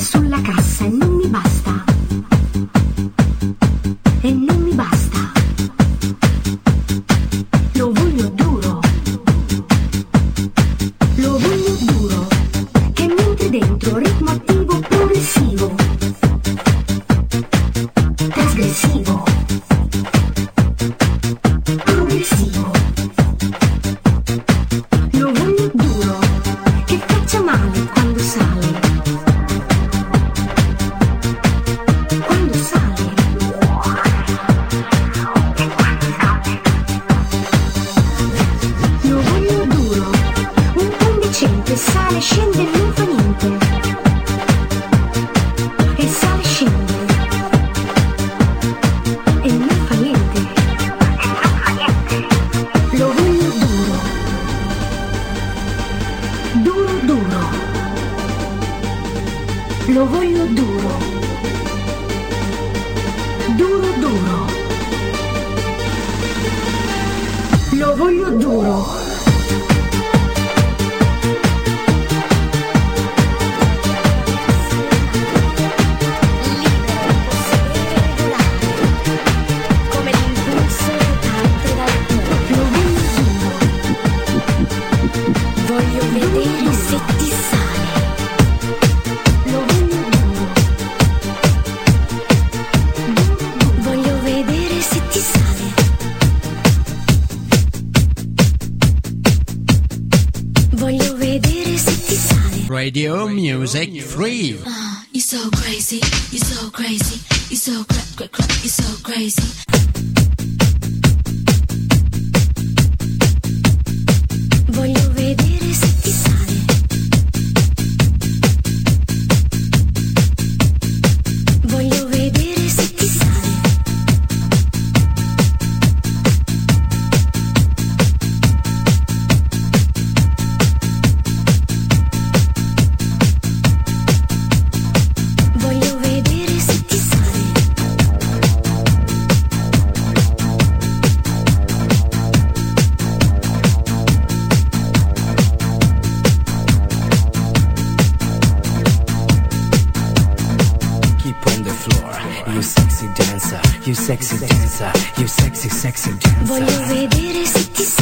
sulla casa. 不如。music free. sexy dancer, you sexy, sexy dancer.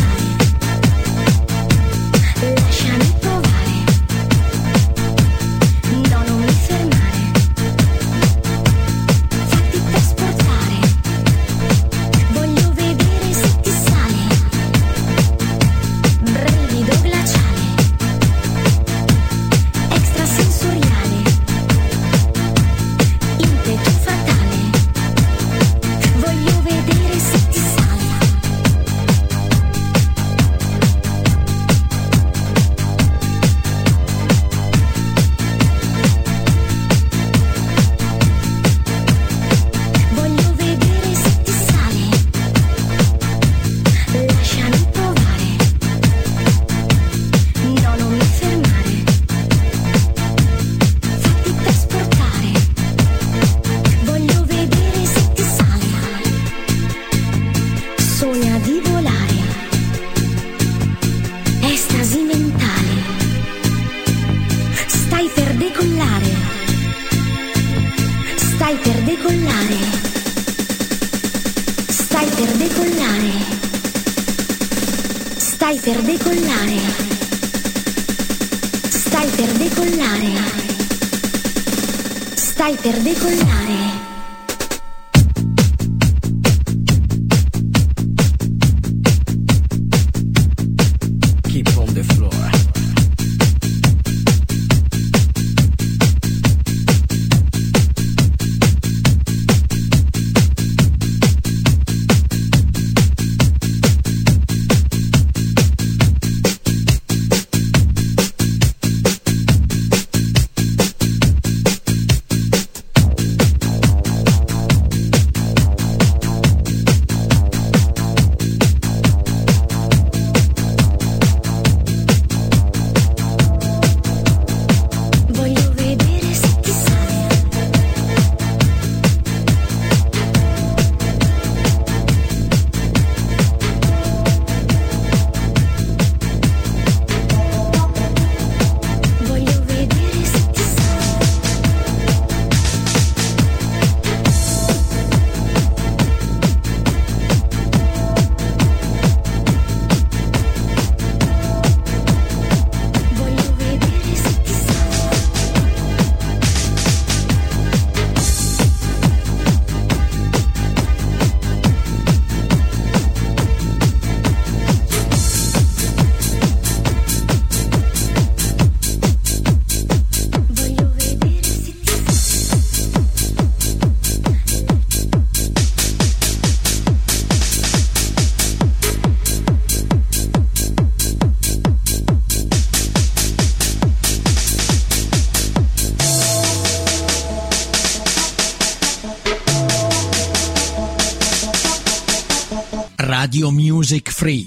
嘿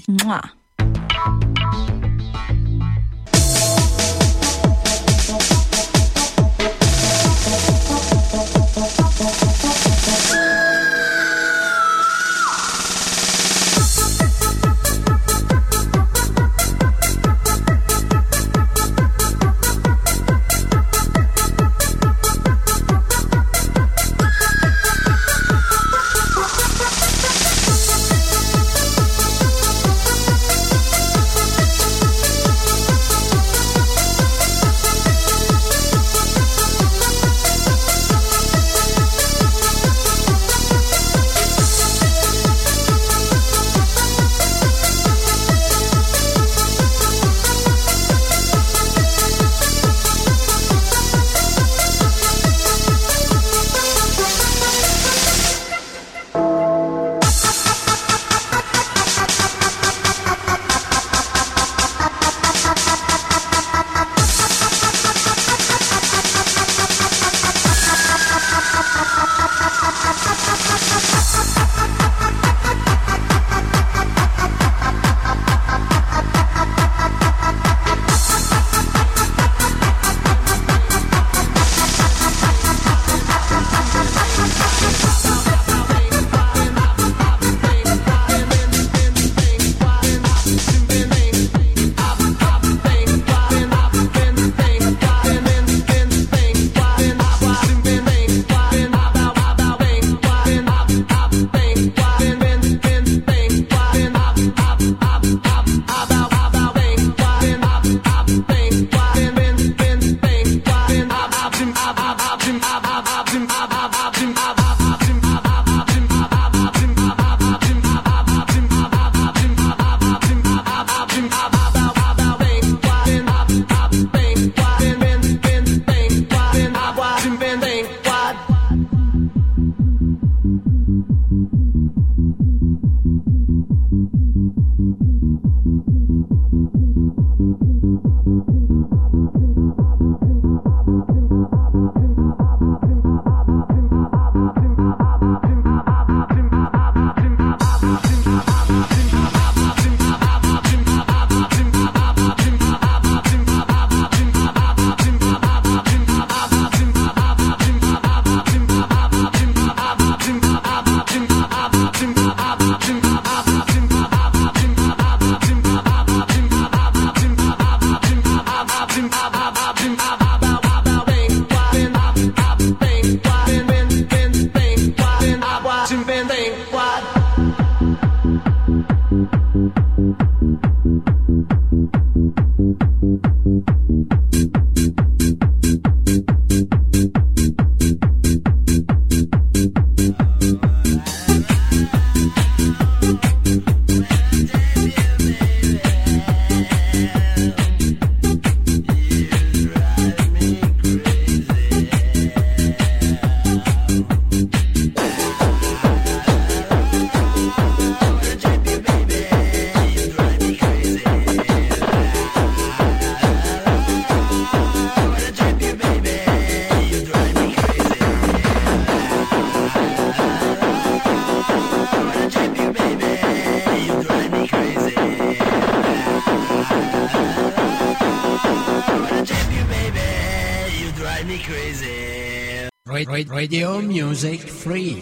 Radio Music Free.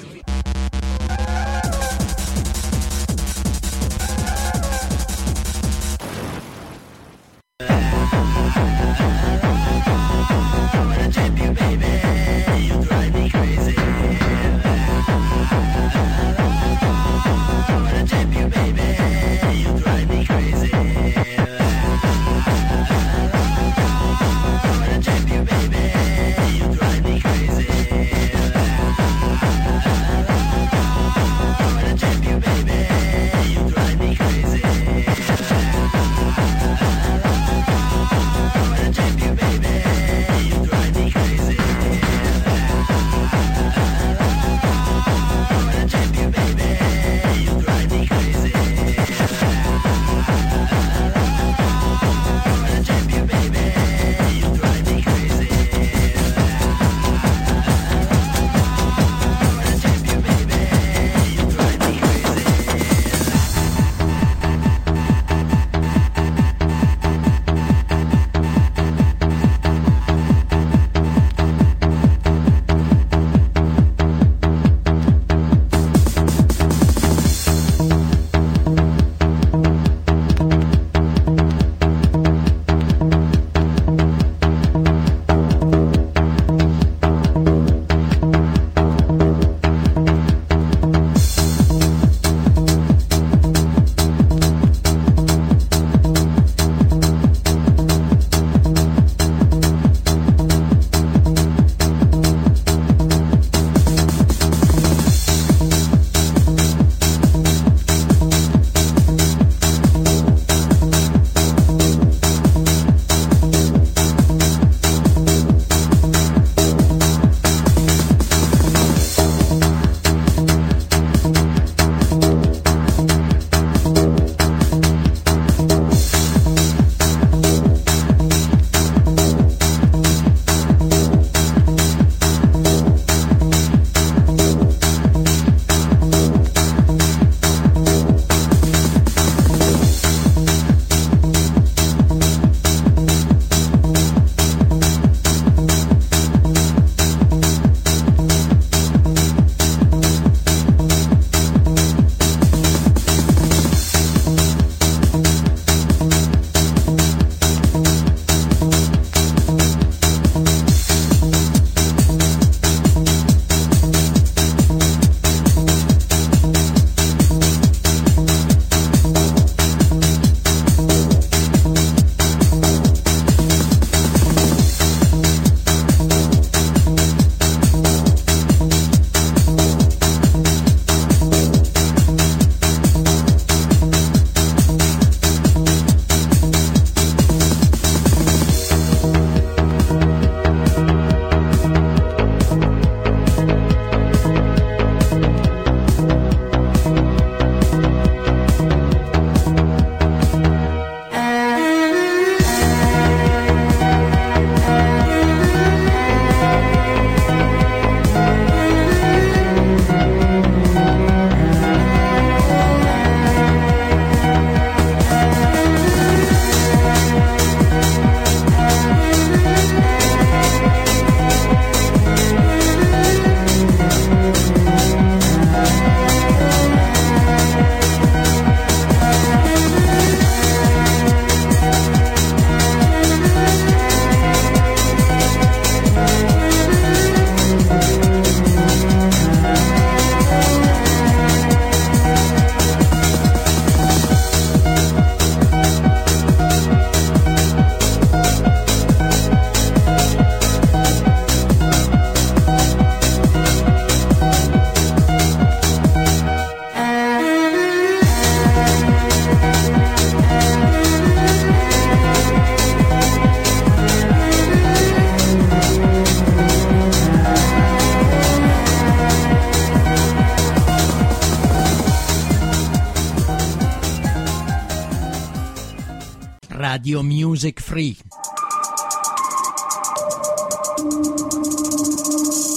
Music Free.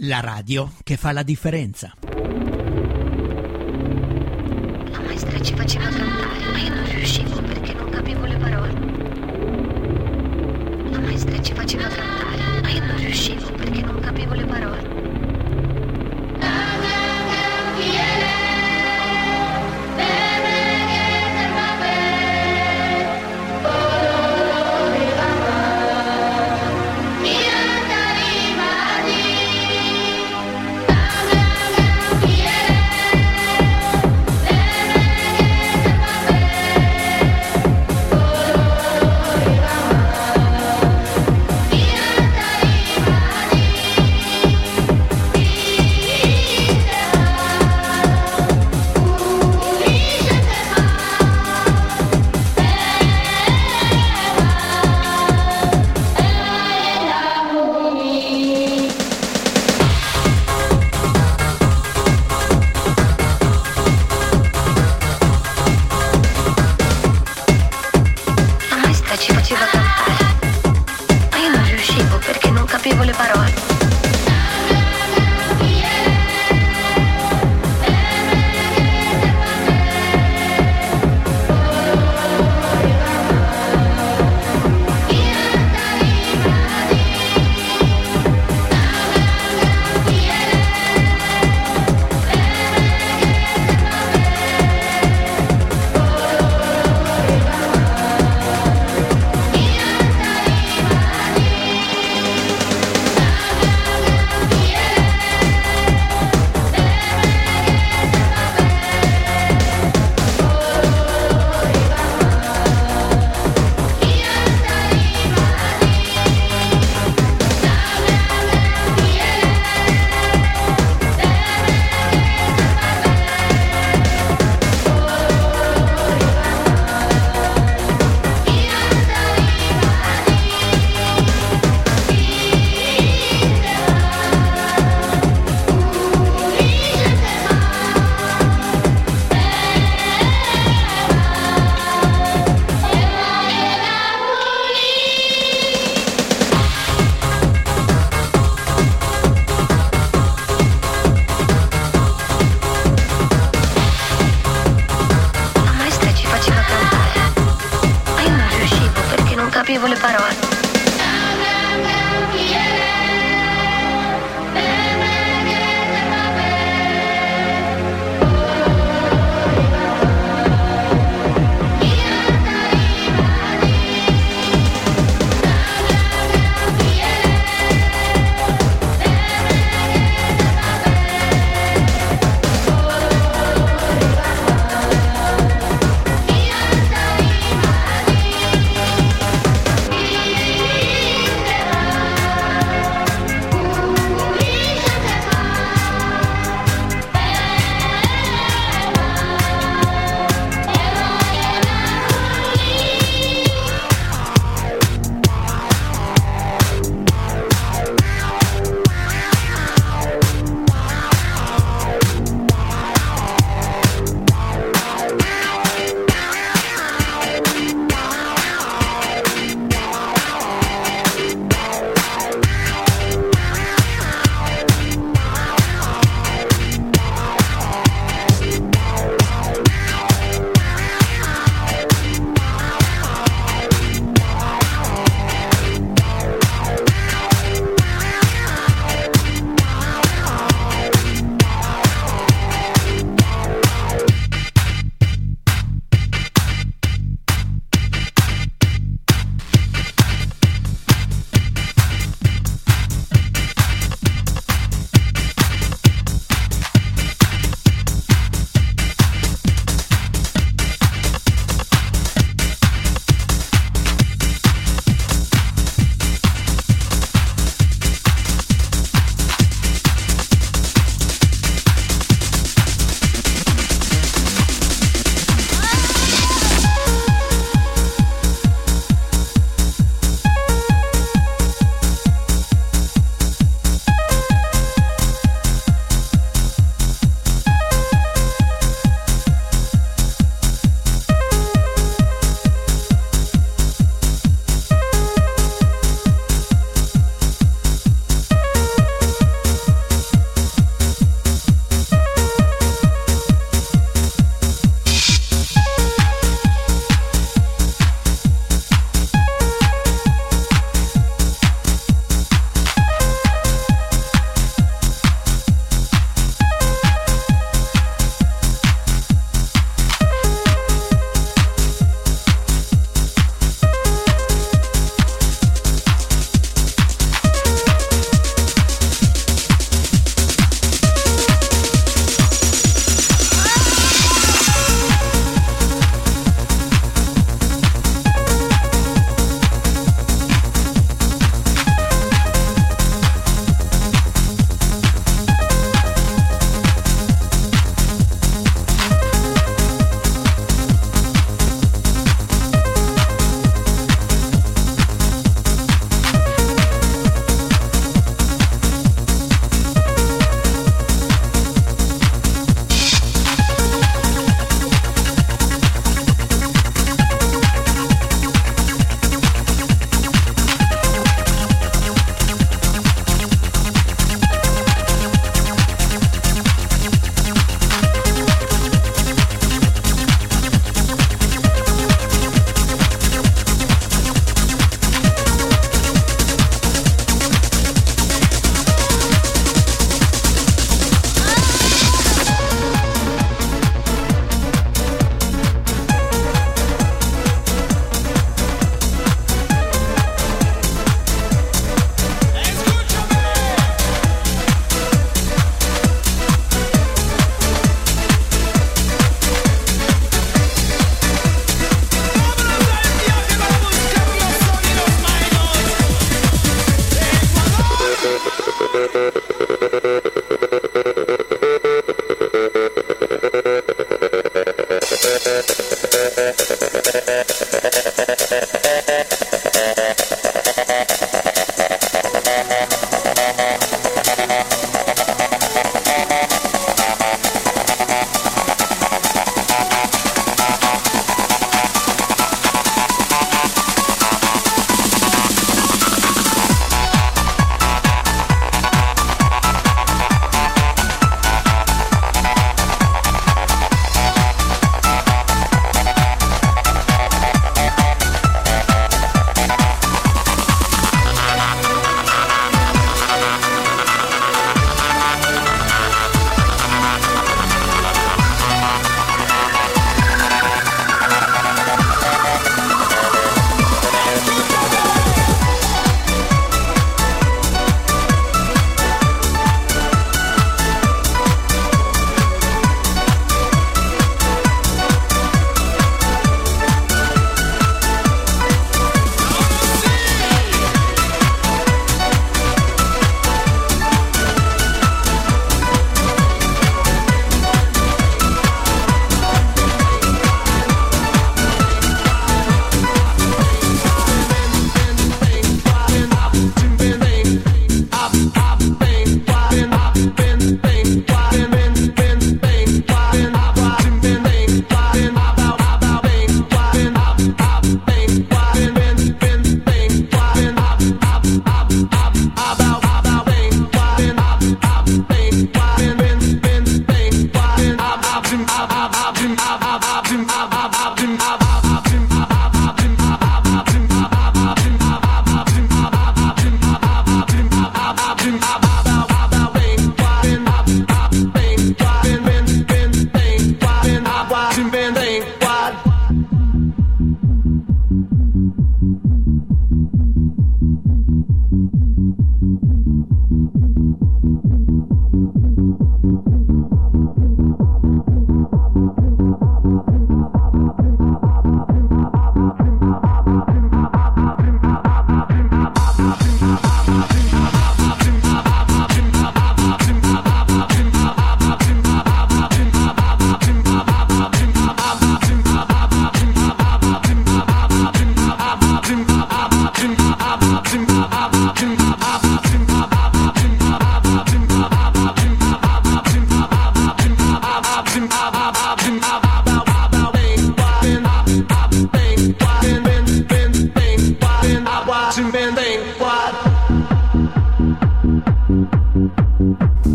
La radio che fa la differenza. La maestra ci faceva cantare, ma io non riuscivo perché non capivo le parole. La maestra ci faceva cantare,